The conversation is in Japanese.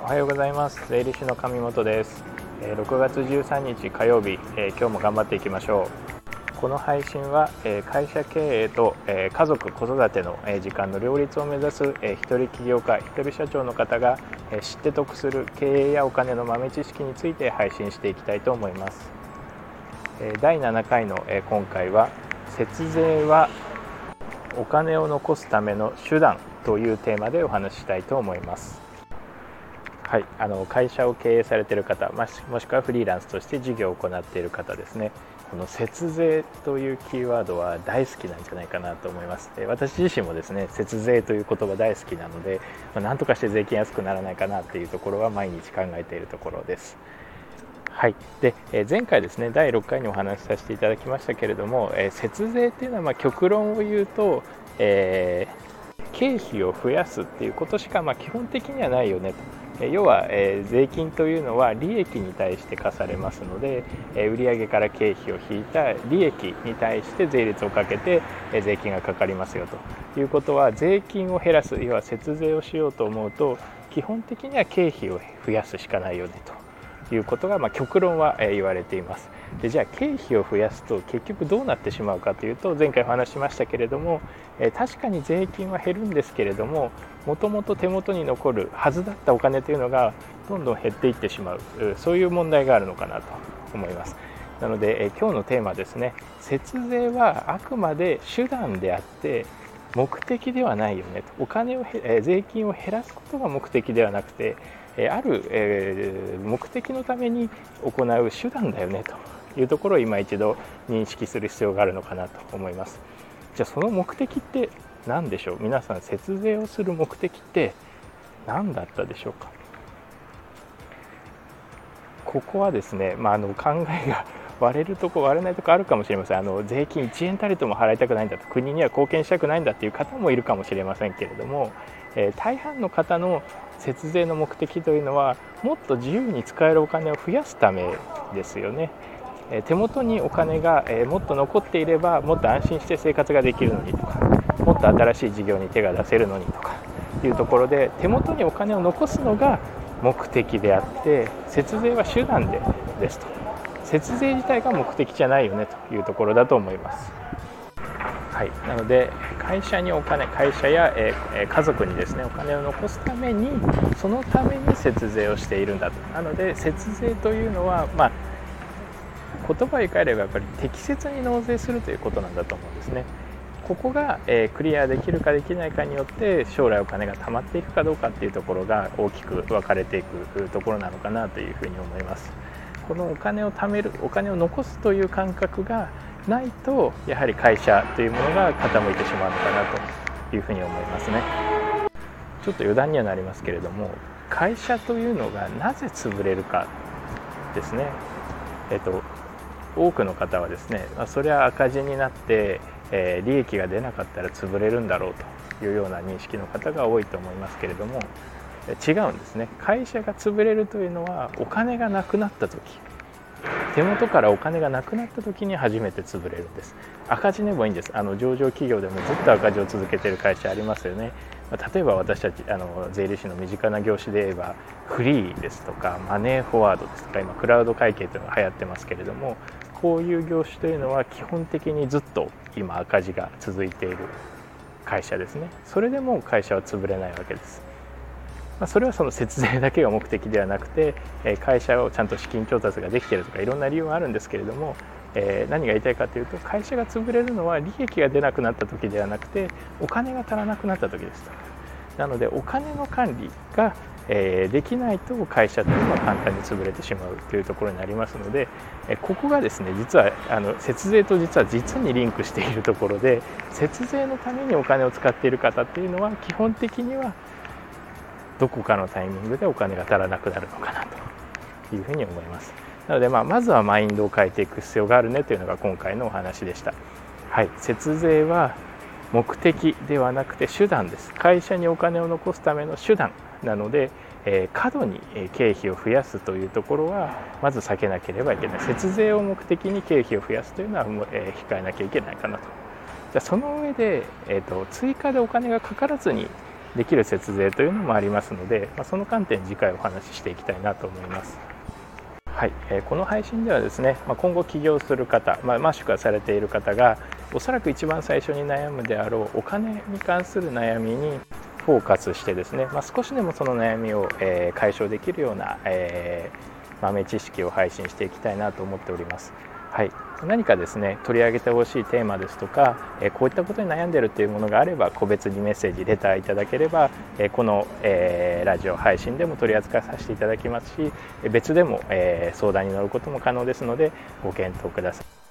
おはようございます。税理士の上本です。6月13日火曜日。今日も頑張っていきましょう。この配信は会社経営と家族子育ての時間の両立を目指す一人起業家一人社長の方が知って得する経営やお金の豆知識について配信していきたいと思います。第7回の今回は節税はお金を残すための手段というテーマでお話ししたいと思います。はい、あの会社を経営されている方もしくはフリーランスとして事業を行っている方ですね。この節税というキーワードは大好きなんじゃないかなと思います。私自身もですね節税という言葉大好きなので、まあ、何とかして税金安くならないかなっていうところは毎日考えているところです。はい、でえ前回ですね第6回にお話しさせていただきましたけれども、え節税っていうのはま極論を言うと、えー、経費を増やすっていうことしかま基本的にはないよねと。要は、え税金というのは利益に対して課されますので、え売上から経費を引いた利益に対して税率をかけて、え税金がかかりますよと。いうことは税金を減らす要は節税をしようと思うと基本的には経費を増やすしかないよねと。いうことが、まあ、極論は、え言われています。でじゃあ経費を増やすと結局どうなってしまうかというと前回お話しましたけれども、え確かに税金は減るんですけれどももともと手元に残るはずだったお金というのがどんどん減っていってしまうそういう問題があるのかなと思います。なので、え今日のテーマですね節税はあくまで手段であって目的ではないよねとお金を、え税金を減らすことが目的ではなくてある、え目的のために行う手段だよねというところを今一度認識する必要があるのかなと思います。じゃあその目的って何でしょう？皆さん節税をする目的って何だったでしょうか？ここはですね、まあ、あの考えが 割れるとこ割れないとこあるかもしれません。あの税金1円たりとも払いたくないんだと国には貢献したくないんだっていう方もいるかもしれませんけれども、えー、大半の方の節税の目的というのはもっと自由に使えるお金を増やすためですよね。手元にお金がもっと残っていればもっと安心して生活ができるのにとかもっと新しい事業に手が出せるのにとかいうところで手元にお金を残すのが目的であって節税は手段でですと節税自体が目的じゃないよねというところだと思います。はい、なので会社にお金会社や、えー、家族にですねお金を残すためにそのために節税をしているんだとなので節税というのは、まあ、言葉に変えればやっぱり適切に納税するということなんだと思うんですね。ここが、えー、クリアできるかできないかによって将来お金が貯まっていくかどうかっていうところが大きく分かれていくところなのかなというふうに思います。このお金を貯めるお金を残すという感覚がないとやはり会社というものが傾いてしまうのかなというふうに思いますね。ちょっと余談にはなりますけれども会社というのがなぜ潰れるかですね。えっと多くの方はですね、まあ、それは赤字になって、えー、利益が出なかったら潰れるんだろうというような認識の方が多いと思いますけれども違うんですね会社が潰れるというのはお金がなくなった時手元からお金がなくなった時に初めて潰れるんです。赤字でもいいんです。あの上場企業でもずっと赤字を続けている会社ありますよね。例えば私たちあの税理士の身近な業種で言えばフリーですとかマネーフォワードですとか今クラウド会計というのが流行ってますけれどもこういう業種というのは基本的にずっと今赤字が続いている会社ですね。それでも会社は潰れないわけです、まあ、それはその節税だけが目的ではなくてえ会社をちゃんと資金調達ができてるとかいろんな理由はあるんですけれどもえー、何が言いたいかというと会社が潰れるのは利益が出なくなった時ではなくてお金が足らなくなった時ですなのでお金の管理がえー、できないと会社というのは簡単に潰れてしまうというところになりますので、えー、ここがですね実はあの節税と実は実にリンクしているところで節税のためにお金を使っている方っていうのは基本的にはどこかのタイミングでお金が足らなくなるのかなというふうに思います。なので、まあ、まずはマインドを変えていく必要があるねというのが今回のお話でした。はい、節税は目的ではなくて手段です。会社にお金を残すための手段なので、えー、過度に経費を増やすというところはまず避けなければいけない節税を目的に経費を増やすというのは、えー、控えなきゃいけないかなとじゃその上で、えーと、追加でお金がかからずにできる節税というのもありますので、まあ、その観点次回お話ししていきたいなと思います。はい、えー、この配信ではですね、まあ、今後起業する方、まあ、マッシュ化されている方がおそらく一番最初に悩むであろうお金に関する悩みにフォーカスしてですね、まあ、少しでもその悩みを、えー、解消できるような、えー、豆知識を配信していきたいなと思っております。はい、何かですね取り上げてほしいテーマですとか、えこういったことに悩んでるというものがあれば個別にメッセージレターいただければ、えこの、えラジオ配信でも取り扱いさせていただきますし別でも、え相談に乗ることも可能ですのでご検討ください。